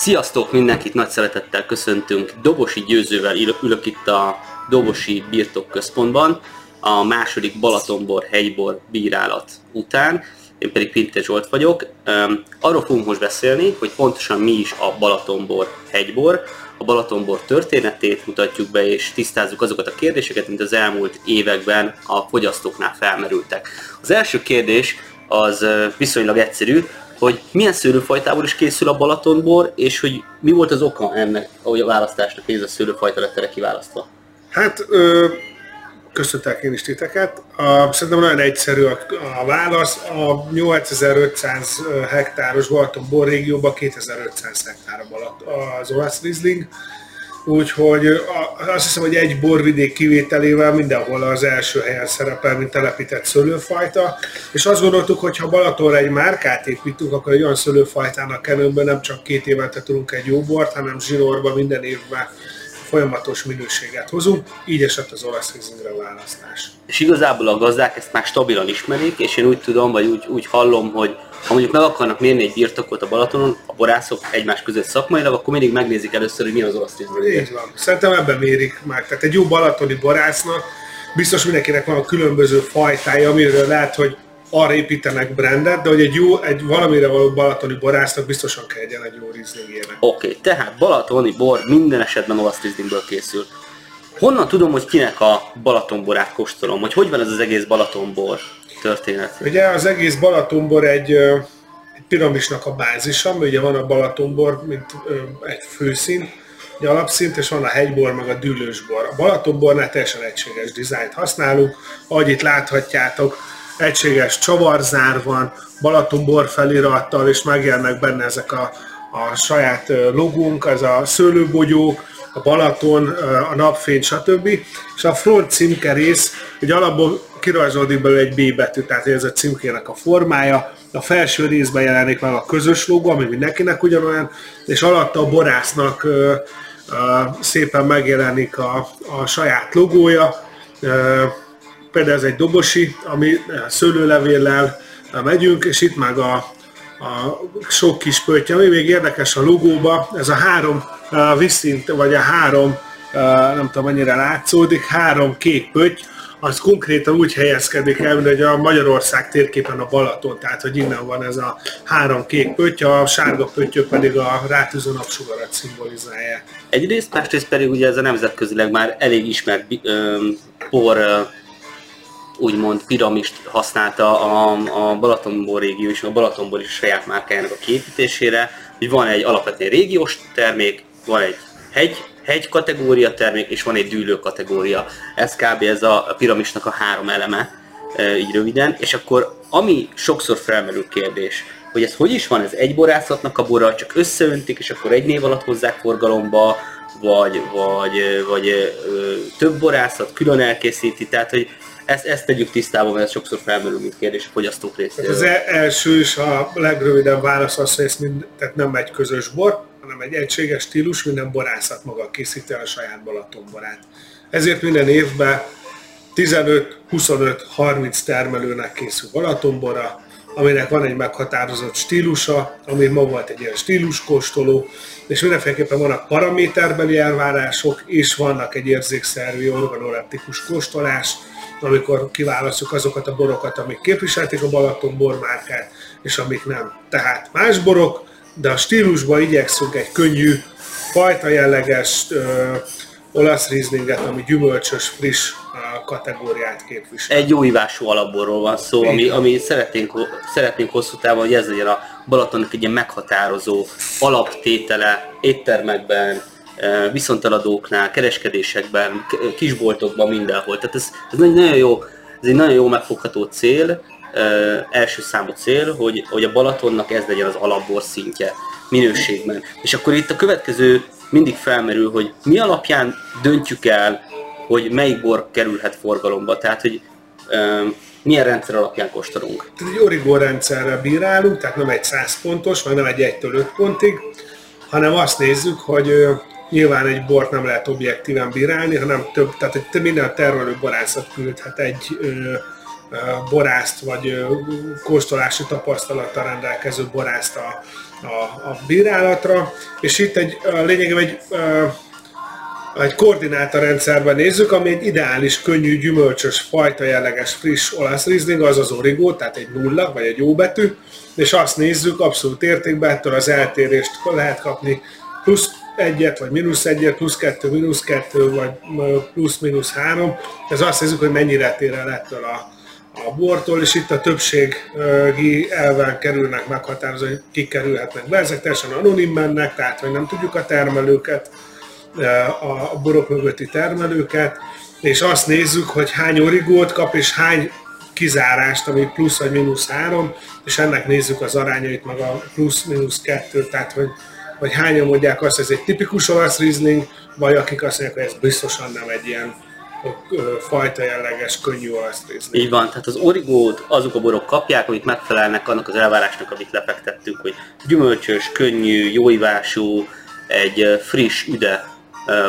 Sziasztok, mindenkit nagy szeretettel köszöntünk. Dobosi Győzővel ülök itt a Dobosi Birtok Központban, a második Balatonbor hegybor bírálat után. Én pedig Pinte Zsolt vagyok. Arról fogunk most beszélni, hogy pontosan mi is a Balatonbor hegybor, a Balatonbor történetét mutatjuk be, és tisztázzuk azokat a kérdéseket, mint az elmúlt években a fogyasztóknál felmerültek. Az első kérdés az viszonylag egyszerű, hogy milyen szőlőfajtából is készül a Balatonbor, és hogy mi volt az oka ennek, a választásnak ez a szőlőfajta lett erre kiválasztva? Hát, ö, köszöntek én is titeket. A, szerintem nagyon egyszerű a, a válasz. A 8500 hektáros Balatonbor régióban 2500 hektár az olasz Riesling Úgyhogy azt hiszem, hogy egy borvidék kivételével mindenhol az első helyen szerepel, mint telepített szőlőfajta, és azt gondoltuk, hogy ha Balatonra egy márkát építünk, akkor egy olyan szőlőfajtának kell nem csak két évente tudunk egy jó bort, hanem zsinórban minden évben folyamatos minőséget hozunk, így esett az olasz rizingre választás. És igazából a gazdák ezt már stabilan ismerik, és én úgy tudom, vagy úgy, úgy hallom, hogy ha mondjuk meg akarnak mérni egy birtokot a Balatonon, a borászok egymás között szakmailag, akkor mindig megnézik először, hogy mi az olasz rizing. Így van. Szerintem ebben mérik meg. Tehát egy jó balatoni borásznak biztos mindenkinek van a különböző fajtája, amiről lehet, hogy arra építenek brandet, de hogy egy jó, egy valamire való balatoni borásznak biztosan kell egyen egy jó rizlingére. Oké, okay, tehát balatoni bor minden esetben olasz rizlingből készül. Honnan tudom, hogy kinek a Balatonborát kóstolom, hogy hogy van ez az egész Balatonbor történet? Ugye az egész Balatonbor egy, egy piramisnak a bázisa, ugye van a Balatonbor, mint egy főszín, egy alapszint, és van a hegybor, meg a dűlősbor. A Balatonbornál teljesen egységes dizájnt használunk, ahogy itt láthatjátok, egységes csavarzár van, Balatonbor felirattal, és megjelennek benne ezek a, a saját logónk, ez a szőlőbogyók, a Balaton, a napfény, stb. És a front címkerész, hogy alapból kirajzolódik belőle egy B betű, tehát ez a címkének a formája. A felső részben jelenik meg a közös logó, ami mindenkinek ugyanolyan, és alatta a borásznak szépen megjelenik a, a saját logója például ez egy dobosi, ami szőlőlevéllel megyünk, és itt meg a, a sok kis pötty, ami még érdekes a logóba, ez a három viszint, vagy a három, nem tudom mennyire látszódik, három kék pötty, az konkrétan úgy helyezkedik el, hogy a Magyarország térképen a Balaton, tehát hogy innen van ez a három kék pötty, a sárga pöttyök pedig a rátűző napsugarat szimbolizálják. Egyrészt, másrészt pedig ugye ez a nemzetközileg már elég ismert por úgymond piramist használta a, a Balatonbor régió és a Balatonbor is a saját márkájának a képítésére, hogy van egy alapvetően régiós termék, van egy hegy, hegy kategória termék, és van egy dűlő kategória. Ez kb. ez a piramisnak a három eleme, e, így röviden. És akkor ami sokszor felmerül kérdés, hogy ez hogy is van, ez egy borászatnak a bora, csak összeöntik, és akkor egy név alatt hozzák forgalomba, vagy, vagy, vagy több borászat külön elkészíti, tehát hogy ezt, ezt tegyük tisztában, mert ez sokszor felmerül, mint kérdés a fogyasztók részéről. Az e- első és a legrövidebb válasz az, hogy ez mind, tehát nem egy közös bor, hanem egy egységes stílus, minden borászat maga készíti el a saját Balatonborát. Ezért minden évben 15-25-30 termelőnek készül Balatonbora, aminek van egy meghatározott stílusa, ami ma volt egy ilyen stíluskóstoló, és mindenféleképpen vannak paraméterbeli elvárások, és vannak egy érzékszervi organoleptikus kóstolás, amikor kiválasztjuk azokat a borokat, amik képviselték a Balaton bormárkát, és amik nem. Tehát más borok, de a stílusban igyekszünk egy könnyű, fajta jelleges ö, olasz rizlinget, ami gyümölcsös, friss ö, kategóriát képvisel. Egy jó ivású alapborról van szó, ami, ami szeretnénk, szeretnénk hosszú távon, hogy ez legyen a Balatonnak egy ilyen meghatározó alaptétele éttermekben, viszonteladóknál, kereskedésekben, kisboltokban, mindenhol. Tehát ez, ez egy nagyon jó, ez egy nagyon jó megfogható cél, első számú cél, hogy, hogy a Balatonnak ez legyen az alapbor szintje minőségben. És akkor itt a következő mindig felmerül, hogy mi alapján döntjük el, hogy melyik bor kerülhet forgalomba. Tehát, hogy milyen rendszer alapján kóstolunk? Egy origó rendszerre bírálunk, tehát nem egy 100 pontos, vagy nem egy 1-től 5 pontig, hanem azt nézzük, hogy Nyilván egy bort nem lehet objektíven bírálni, hanem több, tehát egy minden termelő borászat küldhet egy ö, borászt, vagy kóstolási tapasztalattal rendelkező borászt a, a, a bírálatra, és itt egy lényegében egy egy koordinátorrendszerben nézzük, ami egy ideális, könnyű, gyümölcsös, fajta jelleges, friss olasz rizling, az az origó, tehát egy nulla, vagy egy jó betű, és azt nézzük abszolút értékben, ettől az eltérést lehet kapni plusz egyet, vagy mínusz egyet, plusz kettő, mínusz kettő, vagy plusz-mínusz három. Ez azt nézzük, hogy mennyire tér el ettől a, a bortól, és itt a többségi elven kerülnek meghatározni, hogy kik kerülhetnek be. Ezek teljesen anonim mennek, tehát hogy nem tudjuk a termelőket, a borok mögötti termelőket, és azt nézzük, hogy hány origót kap, és hány kizárást, ami plusz vagy mínusz három, és ennek nézzük az arányait, meg a plusz-mínusz kettő, tehát hogy, hogy hányan mondják azt, hogy ez egy tipikus olasz Riesling, vagy akik azt mondják, hogy ez biztosan nem egy ilyen fajta jelleges, könnyű olasz Riesling. Így van, tehát az origót azok a borok kapják, amik megfelelnek annak az elvárásnak, amit lefektettünk, hogy gyümölcsös, könnyű, jóivású, egy friss, üde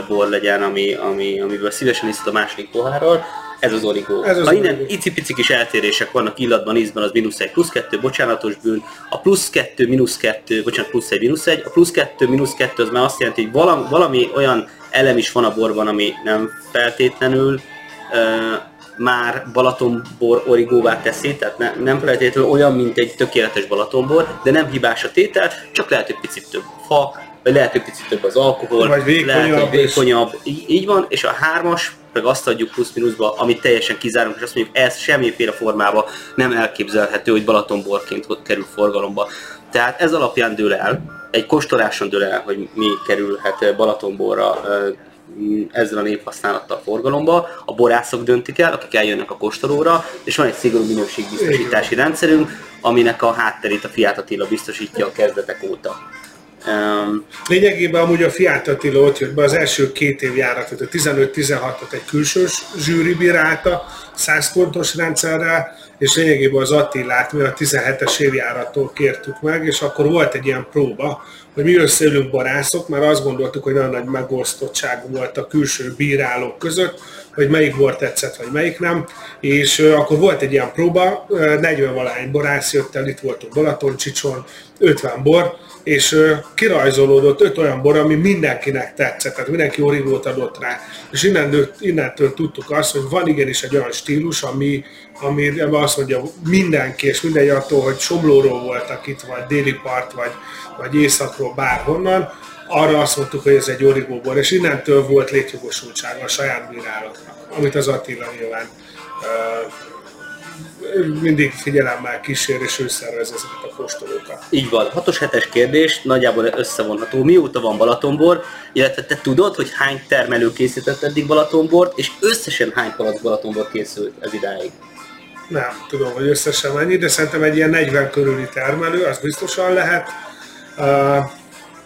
bor legyen, ami, ami, amiből szívesen iszod a második pohárral. Ez az origó. Ez az ha innen icipici kis eltérések vannak illatban, ízben, az mínusz egy, plusz kettő, bocsánatos bűn. A plusz kettő, mínusz kettő, bocsánat, plusz egy, mínusz egy. A plusz kettő, mínusz kettő, az már azt jelenti, hogy valami, valami olyan elem is van a borban, ami nem feltétlenül uh, már Balatonbor origóvá teszi, tehát ne, nem feltétlenül olyan, mint egy tökéletes Balatonbor, de nem hibás a tétel, csak lehet, hogy picit több fa, vagy lehet, hogy picit több az alkohol, vagy vékonyabb, lehet, hogy vékonyabb. Így, így van, és a hármas meg azt adjuk plusz-minuszba, amit teljesen kizárunk, és azt mondjuk, ez semmiféle formába nem elképzelhető, hogy Balatonborként kerül forgalomba. Tehát ez alapján dől el, egy kostoláson dől el, hogy mi kerülhet Balatonborra ezzel a névhasználattal forgalomba, a borászok döntik el, akik eljönnek a kóstolóra, és van egy szigorú minőségbiztosítási rendszerünk, aminek a hátterét a Fiat Attila biztosítja a kezdetek óta. Um, Lényegében amúgy a Fiat Attila ott jött be az első két év járatot, a 15-16-ot egy külsős zsűri bírálta, 100 pontos rendszerrel, és lényegében az Attilát mi a 17-es évjárattól kértük meg, és akkor volt egy ilyen próba, hogy mi összeülünk barászok, mert azt gondoltuk, hogy nagyon nagy megosztottság volt a külső bírálók között, hogy melyik bor tetszett, vagy melyik nem, és akkor volt egy ilyen próba, 40 valány borász jött el, itt voltunk Balaton, Csicson, 50 bor, és kirajzolódott öt olyan bor, ami mindenkinek tetszett, tehát mindenki origót adott rá. És innentől, innentől tudtuk azt, hogy van igenis egy olyan stílus, ami, ami azt mondja mindenki, és mindegy attól, hogy Somlóról voltak itt, vagy déli part, vagy, vagy északról, bárhonnan, arra azt mondtuk, hogy ez egy origóbor, és innentől volt létjogosultsága a saját bírálatnak, amit az Attila nyilván mindig figyelemmel kísér, és ő szervez ezeket a kóstolókat. Így van. 6-os 7-es kérdés, nagyjából összevonható. Mióta van Balatonbor, illetve te tudod, hogy hány termelő készített eddig Balatonbort, és összesen hány palack Balatonbor készült ez idáig? Nem tudom, hogy összesen mennyi, de szerintem egy ilyen 40 körüli termelő, az biztosan lehet. Uh,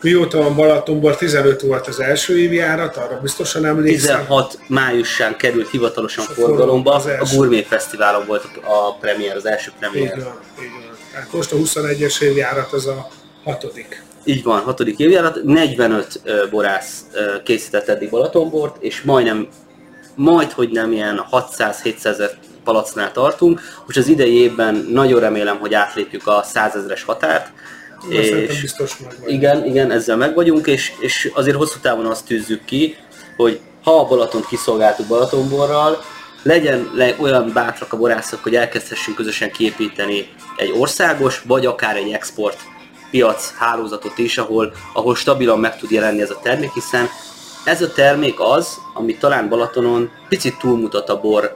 Mióta van Balatonból, 15 volt az első évi járat, arra biztosan emlékszem. 16 májusán került hivatalosan forgalomba, a Gourmet Fesztiválon volt a premier, az első premier. Így van, így van. Hát most a 21-es évjárat az a hatodik. Így van, hatodik évjárat, 45 borász készített eddig Balatonbort, és majdnem, majd hogy nem ilyen 600-700 ezer palacnál tartunk. Most az idei évben nagyon remélem, hogy átlépjük a 100 ezeres határt, és biztos meg igen, igen, ezzel meg vagyunk, és, és azért hosszú távon azt tűzzük ki, hogy ha a Balatont kiszolgáltuk Balatonborral, legyen le olyan bátrak a borászok, hogy elkezdhessünk közösen kiépíteni egy országos, vagy akár egy export piac hálózatot is, ahol, ahol stabilan meg tud jelenni ez a termék, hiszen ez a termék az, ami talán Balatonon picit túlmutat a bor,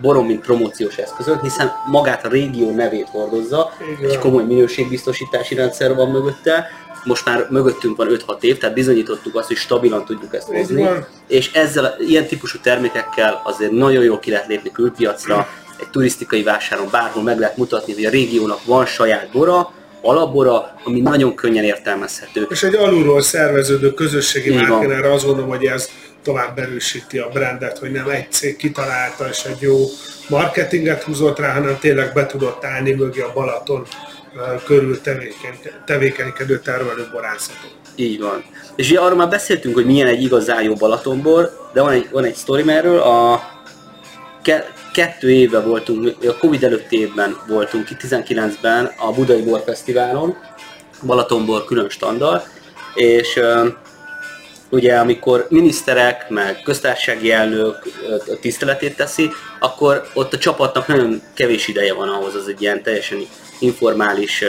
boron, mint promóciós eszközön, hiszen magát a régió nevét hordozza, Igen. egy komoly minőségbiztosítási rendszer van mögötte, most már mögöttünk van 5-6 év, tehát bizonyítottuk azt, hogy stabilan tudjuk ezt hozni, és ezzel ilyen típusú termékekkel azért nagyon jól ki lehet lépni külpiacra, egy turisztikai vásáron bárhol meg lehet mutatni, hogy a régiónak van saját bora, alapbora, ami nagyon könnyen értelmezhető. És egy alulról szerveződő közösségi márkánára azt gondolom, hogy ez tovább erősíti a brandet, hogy nem egy cég kitalálta és egy jó marketinget húzott rá, hanem tényleg be tudott állni mögé a Balaton körül tevékeny, tevékenykedő termelő borászatot. Így van. És ugye arról már beszéltünk, hogy milyen egy igazán jó Balatonbor, de van egy, van egy sztorim erről, a kettő éve voltunk, a Covid előtti évben voltunk ki, 19-ben a Budai Bor Fesztiválon, Balatonbor külön standard, és ugye amikor miniszterek, meg köztársasági elnök tiszteletét teszi, akkor ott a csapatnak nagyon kevés ideje van ahhoz, az egy ilyen teljesen informális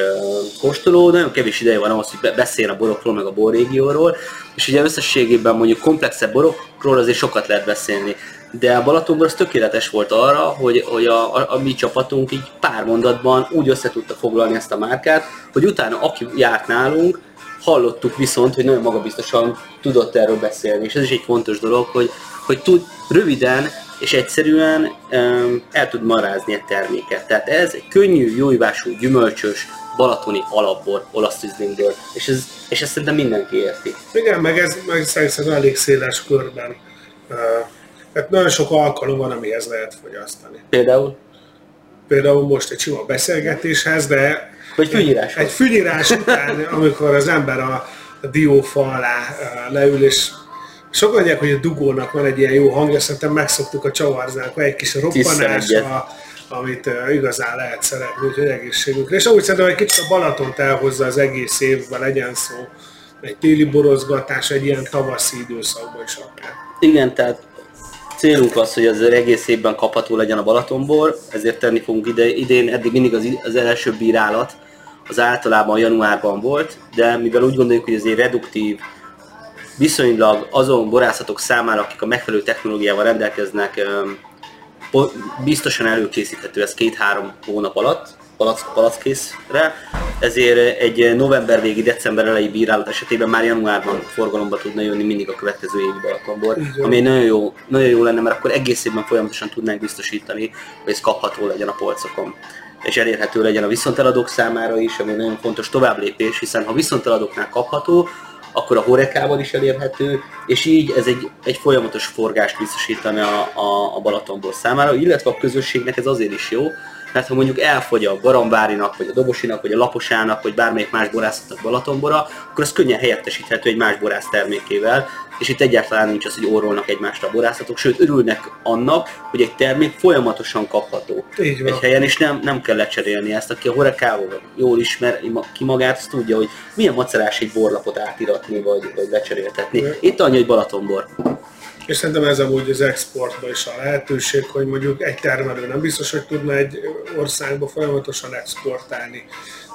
kóstoló, nagyon kevés ideje van ahhoz, hogy beszél a borokról, meg a borrégióról, és ugye összességében mondjuk komplexebb borokról azért sokat lehet beszélni. De a Balatonban az tökéletes volt arra, hogy, hogy a, a, a mi csapatunk így pár mondatban úgy össze tudta foglalni ezt a márkát, hogy utána aki járt nálunk, hallottuk viszont, hogy nagyon magabiztosan tudott erről beszélni, és ez is egy fontos dolog, hogy, hogy tud röviden és egyszerűen um, el tud marázni egy terméket. Tehát ez egy könnyű, jóivású, gyümölcsös, balatoni alapbor olasz Rieslingből, és, ez, és ezt szerintem mindenki érti. Igen, meg ez meg szerintem elég széles körben. Uh, tehát nagyon sok alkalom van, amihez lehet fogyasztani. Például? Például most egy sima beszélgetéshez, de vagy fűnyírás. Egy fűnyírás után, amikor az ember a, a diófa alá leül, és sokan mondják, hogy a dugónak van egy ilyen jó hangja, szerintem megszoktuk a csavarzának, egy kis roppanás, a, amit igazán lehet szeretni, úgyhogy egészségünkre. És úgy szerintem, hogy kicsit a Balatont elhozza az egész évben, legyen szó egy téli borozgatás, egy ilyen tavaszi időszakban is akár. Igen, tehát célunk az, hogy az egész évben kapható legyen a Balatonból, ezért tenni fogunk ide, idén, eddig mindig az, az első bírálat, az általában januárban volt, de mivel úgy gondoljuk, hogy ez egy reduktív, viszonylag azon borászatok számára, akik a megfelelő technológiával rendelkeznek, biztosan előkészíthető ez két-három hónap alatt, palack, palackkészre, ezért egy november végi, december elejé bírálat esetében már januárban forgalomba tudna jönni mindig a következő évi Balatonbor, ami nagyon jó, nagyon jó lenne, mert akkor egész évben folyamatosan tudnánk biztosítani, hogy ez kapható legyen a polcokon. És elérhető legyen a viszonteladók számára is, ami nagyon fontos továbblépés, hiszen ha viszonteladóknál kapható, akkor a horekával is elérhető, és így ez egy, egy folyamatos forgást biztosítani a, a, a Balatonból számára, illetve a közösségnek ez azért is jó, mert ha mondjuk elfogy a Garambárinak, vagy a Dobosinak, vagy a Laposának, vagy bármelyik más borászatnak Balatonbora, akkor az könnyen helyettesíthető egy más borász termékével, és itt egyáltalán nincs az, hogy orrolnak egymást a borászatok, sőt örülnek annak, hogy egy termék folyamatosan kapható egy helyen, és nem, nem kell lecserélni ezt, aki a horekával jól ismer ki magát, azt tudja, hogy milyen macerás egy borlapot átiratni, vagy, vagy lecseréltetni. Itt annyi, hogy Balatonbor. És szerintem ez amúgy az exportban is a lehetőség, hogy mondjuk egy termelő nem biztos, hogy tudna egy országba folyamatosan exportálni,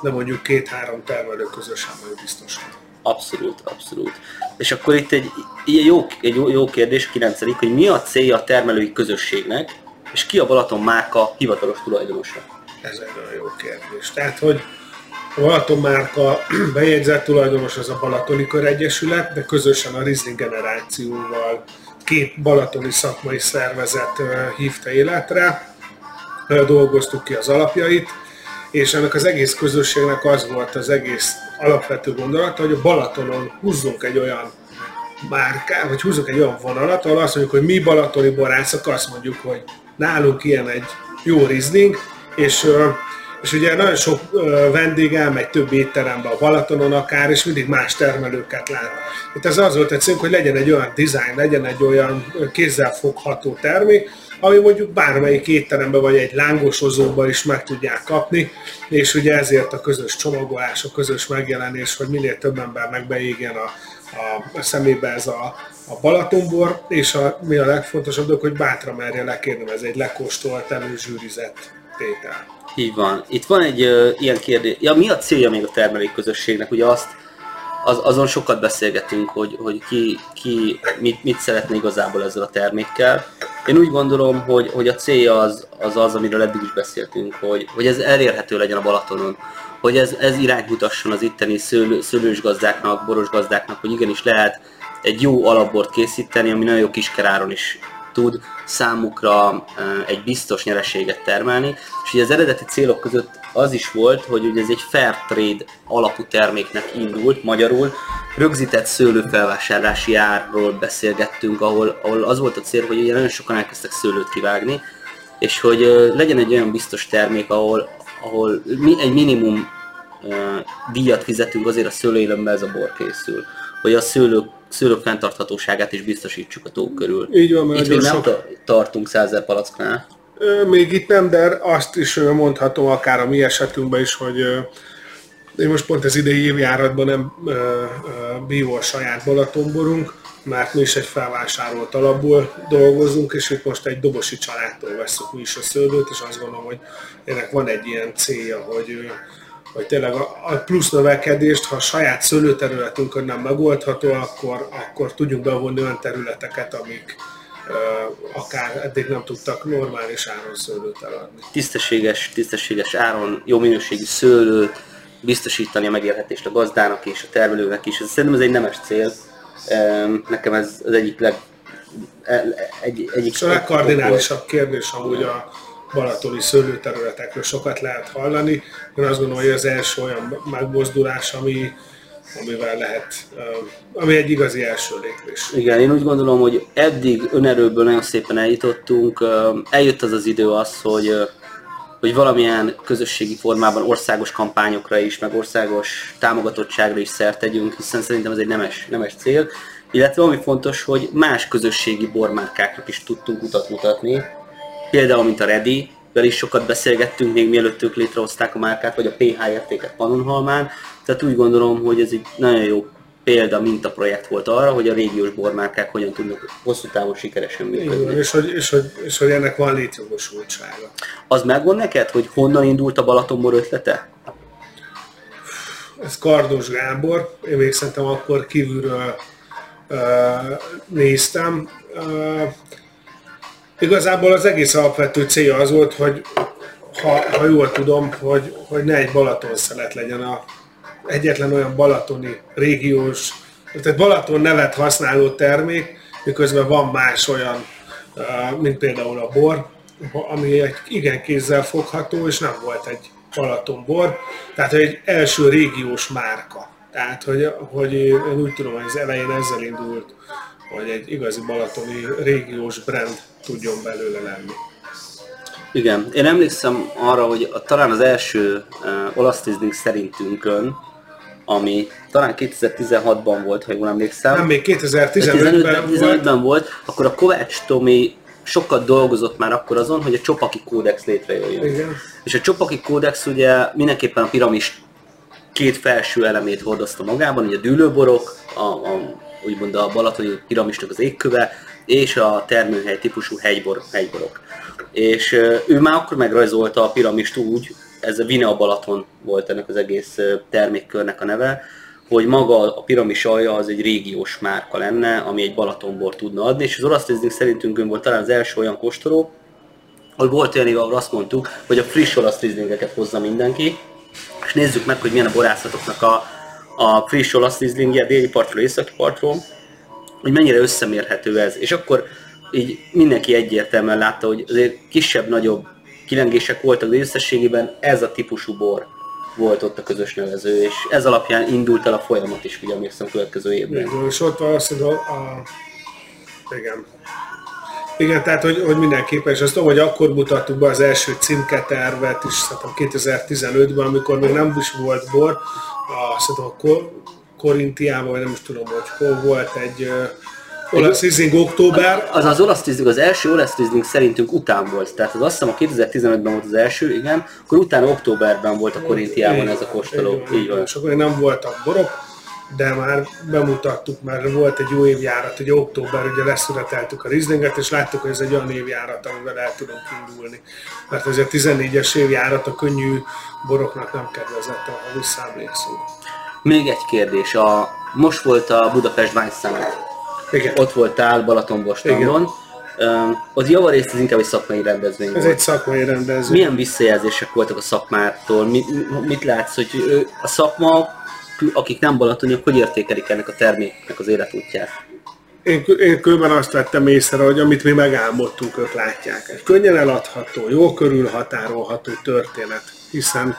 de mondjuk két-három termelő közösen majd biztosan. Abszolút, abszolút. És akkor itt egy, egy, jó, egy jó, kérdés, a kilencedik, hogy mi a célja a termelői közösségnek, és ki a Balaton márka hivatalos tulajdonosa? Ez egy nagyon jó kérdés. Tehát, hogy a Balaton márka bejegyzett tulajdonos az a Balatoni Kör Egyesület, de közösen a Rizling generációval két balatoni szakmai szervezet hívta életre, dolgoztuk ki az alapjait, és ennek az egész közösségnek az volt az egész alapvető gondolata, hogy a Balatonon húzzunk egy olyan márkát, vagy húzzunk egy olyan vonalat, ahol azt mondjuk, hogy mi balatoni borászok azt mondjuk, hogy nálunk ilyen egy jó rizling, és és ugye nagyon sok vendég elmegy több étterembe a Balatonon akár, és mindig más termelőket lát. Itt ez az volt egy célunk, hogy legyen egy olyan design, legyen egy olyan kézzelfogható termék, ami mondjuk bármelyik étteremben vagy egy lángosozóban is meg tudják kapni, és ugye ezért a közös csomagolás, a közös megjelenés, hogy minél több ember megbeégjen a, a, a szemébe ez a, a Balatonbor, és a, mi a legfontosabb hogy bátra merje lekérni, ez egy lekóstolt, előzsűrizett tétel. Így van. Itt van egy uh, ilyen kérdés. Ja, mi a célja még a termelői közösségnek? Ugye azt, az, azon sokat beszélgetünk, hogy, hogy ki, ki mit, mit szeretne igazából ezzel a termékkel. Én úgy gondolom, hogy, hogy a célja az, az az, amiről eddig is beszéltünk, hogy, hogy ez elérhető legyen a Balatonon, hogy ez, ez irányt mutasson az itteni szőlő, szőlős gazdáknak, boros gazdáknak, hogy igenis lehet egy jó alapbort készíteni, ami nagyon jó kiskeráron is tud számukra egy biztos nyereséget termelni. És ugye az eredeti célok között az is volt, hogy ugye ez egy fair trade alapú terméknek indult, magyarul rögzített szőlőfelvásárlási árról beszélgettünk, ahol, ahol az volt a cél, hogy ugye nagyon sokan elkezdtek szőlőt kivágni, és hogy legyen egy olyan biztos termék, ahol, ahol egy minimum díjat fizetünk azért a szőlőélőmben ez a bor készül. Hogy a szőlők szőlők fenntarthatóságát is biztosítsuk a tó körül. Így van, mert Itt még nem sok... tartunk százer palacknál. Még itt nem, de azt is mondhatom akár a mi esetünkben is, hogy én most pont az idei évjáratban nem bívó a saját Balatonborunk, mert mi is egy felvásárolt alapból dolgozunk, és itt most egy dobosi családtól veszük mi is a szőlőt, és azt gondolom, hogy ennek van egy ilyen célja, hogy, hogy tényleg a plusz növekedést, ha a saját szőlőterületünkön nem megoldható, akkor, akkor tudjunk bevonni olyan területeket, amik, akár eddig nem tudtak normális áron szőlőt eladni. Tisztességes, tisztességes áron, jó minőségű szőlőt, biztosítani a megélhetést a gazdának és a termelőnek is. Ez, szerintem ez egy nemes cél. Nekem ez az egyik leg, e, egy, egyik és a legkardinálisabb kérdés amúgy a balatoni szőlőterületekről sokat lehet hallani. Én azt gondolom, hogy az első olyan megmozdulás, ami, amivel lehet, ami egy igazi első lépés. Igen, én úgy gondolom, hogy eddig önerőből nagyon szépen eljutottunk. Eljött az az idő az, hogy hogy valamilyen közösségi formában országos kampányokra is, meg országos támogatottságra is szert tegyünk, hiszen szerintem ez egy nemes, nemes cél. Illetve ami fontos, hogy más közösségi bormárkáknak is tudtunk utat mutatni, például mint a Ready, is sokat beszélgettünk még mielőtt ők létrehozták a márkát, vagy a PH értéket Pannonhalmán, tehát úgy gondolom, hogy ez egy nagyon jó példa, projekt volt arra, hogy a régiós bormárkák hogyan tudnak hosszú távon sikeresen működni. Igen, és, hogy, és, hogy, és hogy ennek van létjogosultsága. Az megmond neked, hogy honnan indult a Balatonbor ötlete? Ez Kardos Gábor, én még szerintem akkor kívülről uh, néztem. Uh, igazából az egész alapvető célja az volt, hogy ha, ha jól tudom, hogy, hogy ne egy Balaton szelet legyen a, egyetlen olyan balatoni régiós, tehát Balaton nevet használó termék, miközben van más olyan, mint például a bor, ami egy igen kézzel fogható, és nem volt egy Balaton bor, tehát egy első régiós márka. Tehát, hogy, hogy én úgy tudom, hogy az elején ezzel indult, hogy egy igazi balatoni régiós brand tudjon belőle lenni. Igen, én emlékszem arra, hogy a, talán az első uh, olasz szerintünkön ami talán 2016-ban volt, ha jól emlékszem. Nem, még 2015-ben 2015 volt. volt. Akkor a Kovács Tomi sokat dolgozott már akkor azon, hogy a Csopaki kódex létrejöjjön. Igen. És a Csopaki kódex ugye mindenképpen a piramis két felső elemét hordozta magában, ugye a dűlőborok, a, a, úgymond a balatoni piramisnak az égköve, és a termőhely típusú hegybor, hegyborok. És ő már akkor megrajzolta a piramist úgy, ez a Vine Balaton volt ennek az egész termékkörnek a neve, hogy maga a piramis alja az egy régiós márka lenne, ami egy Balatonbor tudna adni, és az olasz tézing szerintünk volt talán az első olyan kóstoló, hogy volt olyan év, ahol azt mondtuk, hogy a friss olasz rizlingeket hozza mindenki, és nézzük meg, hogy milyen a borászatoknak a, a friss olasz rizlingje déli partról, északi partról, hogy mennyire összemérhető ez. És akkor így mindenki egyértelműen látta, hogy azért kisebb-nagyobb kilengések voltak, de összességében ez a típusú bor volt ott a közös nevező, és ez alapján indult el a folyamat is, ugye emlékszem, következő évben. Igen, és ott valószínűleg a, a... Igen. Igen, tehát hogy, hogy mindenképpen, és azt tudom, hogy akkor mutattuk be az első címketervet is, szerintem 2015-ben, amikor még nem is volt bor, a, szerintem a Korintiában, vagy nem is tudom, hogy hol volt egy Olasz Rizling október. Az az olasz Rizling, az első olasz Rizling szerintünk után volt. Tehát az azt hiszem a 2015-ben volt az első, igen, akkor utána októberben volt a Korintiában ez a kóstoló. Így van. És akkor nem voltak borok, de már bemutattuk, mert volt egy jó évjárat, hogy október, ugye leszületeltük a Rizlinget, és láttuk, hogy ez egy olyan évjárat, amivel el tudunk indulni. Mert azért 14-es évjárat a könnyű boroknak nem kedvezett, ha visszaemlékszünk. Még egy kérdés. A, most volt a Budapest Wine Summit igen. Ott voltál Balatonbostandon. Um, ott javarészt ez inkább egy szakmai rendezvény Ez volt. egy szakmai rendezvény. Milyen visszajelzések voltak a szakmától? Mit, mit látsz, hogy a szakma, akik nem balatoniak, hogy értékelik ennek a terméknek az életútját? Én, én különben azt vettem észre, hogy amit mi megálmodtunk, ők látják. Egy könnyen eladható, jó körülhatárolható történet, hiszen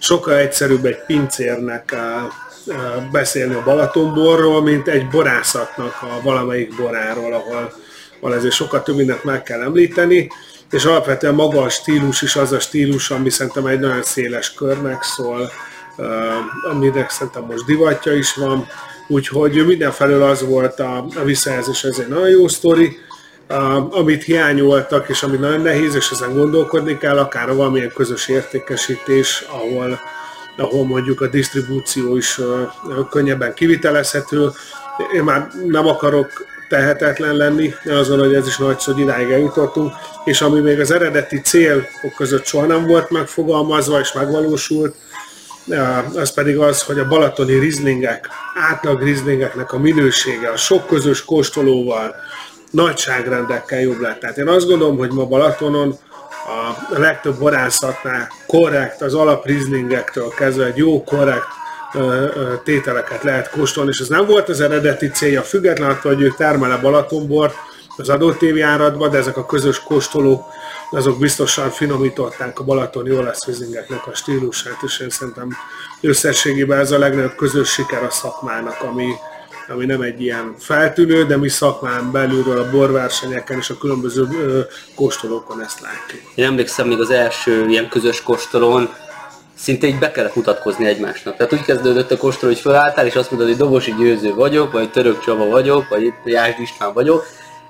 sokkal egyszerűbb egy pincérnek beszélni a Balatonborról, mint egy borászatnak a valamelyik boráról, ahol, ahol ezért sokkal több mindent meg kell említeni, és alapvetően maga a stílus is az a stílus, ami szerintem egy nagyon széles körnek szól, aminek szerintem most divatja is van, úgyhogy mindenfelől az volt a, a visszajelzés, ez egy nagyon jó sztori, amit hiányoltak, és ami nagyon nehéz, és ezen gondolkodni kell, akár valamilyen közös értékesítés, ahol, ahol mondjuk a disztribúció is könnyebben kivitelezhető. Én már nem akarok tehetetlen lenni, azon, hogy ez is nagy hogy idáig eljutottunk, és ami még az eredeti célok között soha nem volt megfogalmazva és megvalósult, az pedig az, hogy a balatoni rizlingek, átlag rizlingeknek a minősége a sok közös kóstolóval, nagyságrendekkel jobb lett. Tehát én azt gondolom, hogy ma Balatonon a legtöbb borászatnál korrekt, az alaprizlingektől kezdve egy jó, korrekt tételeket lehet kóstolni, és ez nem volt az eredeti célja, függetlenül attól, hogy ők termele Balatonbort az adott évjáratban, de ezek a közös kóstolók, azok biztosan finomították a Balaton lesz Rizingeknek a stílusát, és én szerintem összességében ez a legnagyobb közös siker a szakmának, ami, ami nem egy ilyen feltűnő, de mi szakmán belülről a borversenyeken és a különböző kóstolókon ezt látjuk. Én emlékszem még az első ilyen közös kóstolón, szinte így be kellett mutatkozni egymásnak. Tehát úgy kezdődött a kóstoló, hogy felálltál, és azt mondod, hogy Dobosi Győző vagyok, vagy Török Csaba vagyok, vagy itt Jász István vagyok,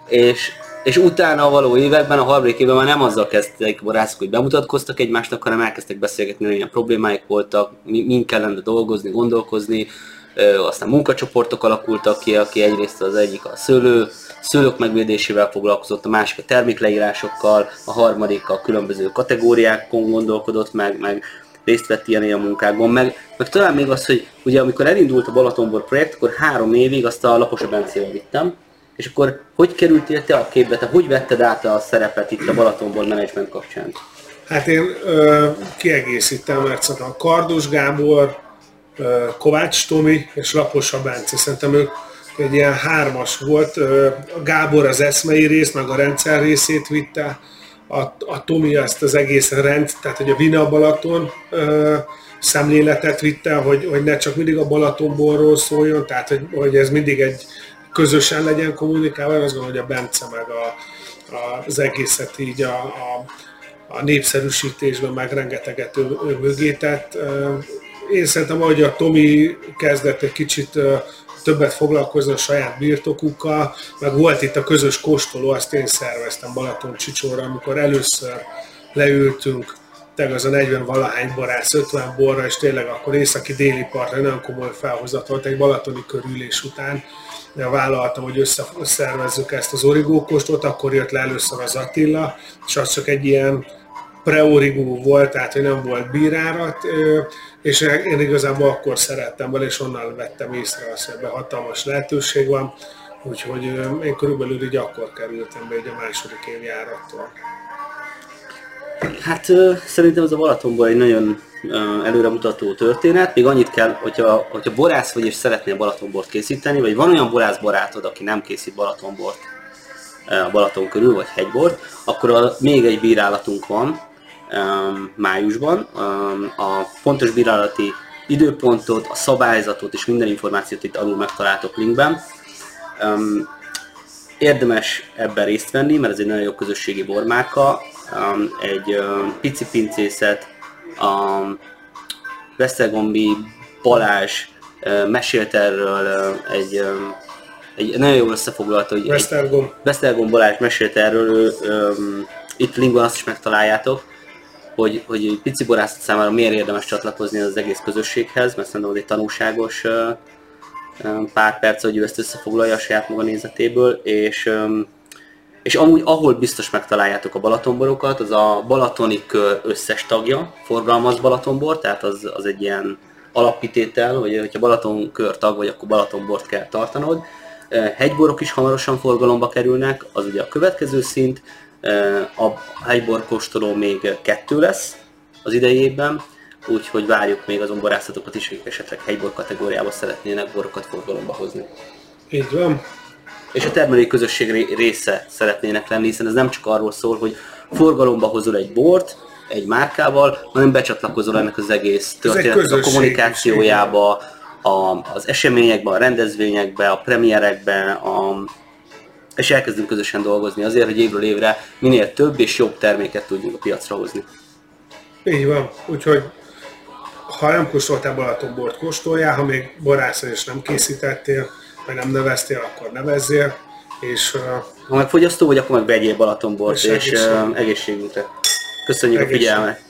és, és utána a való években, a harmadik évben már nem azzal kezdtek borászok, hogy bemutatkoztak egymásnak, hanem elkezdtek beszélgetni, hogy milyen problémáik voltak, min kellene dolgozni, gondolkozni, aztán munkacsoportok alakultak ki, aki egyrészt az egyik a szőlő, szőlők megvédésével foglalkozott, a másik a termékleírásokkal, a harmadik a különböző kategóriákon gondolkodott meg, meg részt vett ilyen a munkákban, meg, meg talán még az, hogy ugye amikor elindult a Balatonbor projekt, akkor három évig azt a Lapos Bencével vittem, és akkor hogy kerültél te a képbe, te hogy vetted át a szerepet itt a Balatonbor Management kapcsán? Hát én ö, kiegészítem, mert a Kardos Gábor, ö, Kovács Tomi és Laposa Bence, szerintem ők egy ilyen hármas volt. Gábor az eszmei részt, meg a rendszer részét vitte, a, a Tomi ezt az egész rend, tehát hogy a Vina Balaton ö, szemléletet vitte, hogy, hogy ne csak mindig a Balatonborról szóljon, tehát hogy, hogy ez mindig egy közösen legyen kommunikálva, azt gondolom, hogy a Bence meg a, a, az egészet így a, a, a népszerűsítésben meg rengeteget ő, ő mögé tett. Én szerintem, hogy a Tomi kezdett egy kicsit többet foglalkozni a saját birtokukkal, meg volt itt a közös kóstoló, azt én szerveztem Balaton Csicsóra, amikor először leültünk, tényleg az a 40 valahány borász, 50 borra, és tényleg akkor északi déli partra nagyon komoly felhozat volt egy balatoni körülés után, de vállaltam, hogy összeszervezzük ezt az origókostot, akkor jött le először az Attila, és az csak egy ilyen preorigó volt, tehát hogy nem volt bírárat, és én igazából akkor szerettem vele, és onnan vettem észre azt, hogy ebben hatalmas lehetőség van, úgyhogy én körülbelül így akkor kerültem be egy a második évjárattól. Hát szerintem ez a Balatonból egy nagyon előremutató történet. Még annyit kell, hogyha, hogyha borász vagy és szeretnél Balatonbort készíteni, vagy van olyan borász barátod, aki nem készít Balatonbort a Balaton körül, vagy hegybort, akkor még egy bírálatunk van, májusban. Um, a pontos bírálati időpontot, a szabályzatot és minden információt itt alul megtaláltok linkben. Um, érdemes ebben részt venni, mert ez egy nagyon jó közösségi bormáka. Um, egy um, pici pincészet, a Vesztergombi Balázs uh, mesélt erről uh, egy um, egy nagyon jól összefoglalta, hogy Vesztergom. Vesztergom Balázs mesélt erről, um, itt linkben azt is megtaláljátok, hogy, hogy pici borászat számára miért érdemes csatlakozni az egész közösséghez, mert szerintem egy tanulságos pár perc, hogy ő ezt összefoglalja a saját maga nézetéből, és, és amúgy ahol biztos megtaláljátok a Balatonborokat, az a Balatoni kör összes tagja, forgalmaz Balatonbor, tehát az, az egy ilyen alapítétel, hogy hogyha Balaton kör tag vagy, akkor Balatonbort kell tartanod. Hegyborok is hamarosan forgalomba kerülnek, az ugye a következő szint, a hegybor kóstoló még kettő lesz az idejében, úgyhogy várjuk még azon borászatokat is, akik esetleg hegybor kategóriába szeretnének borokat forgalomba hozni. Így van. És a termelői közösség része szeretnének lenni, hiszen ez nem csak arról szól, hogy forgalomba hozol egy bort, egy márkával, hanem becsatlakozol ennek az egész történetnek a kommunikációjába, a, az eseményekbe, a rendezvényekbe, a premierekbe, a, és elkezdünk közösen dolgozni azért, hogy évről évre minél több és jobb terméket tudjunk a piacra hozni. Így van, úgyhogy ha nem kóstoltál Balatonbort, kóstoljál, ha még borászat és nem készítettél, vagy nem neveztél, akkor nevezzél, és Ha meg fogyasztó vagy, akkor meg vegyél Balatonbort, És és, és egészségünkre. egészségünkre. Köszönjük Egészség. a figyelmet!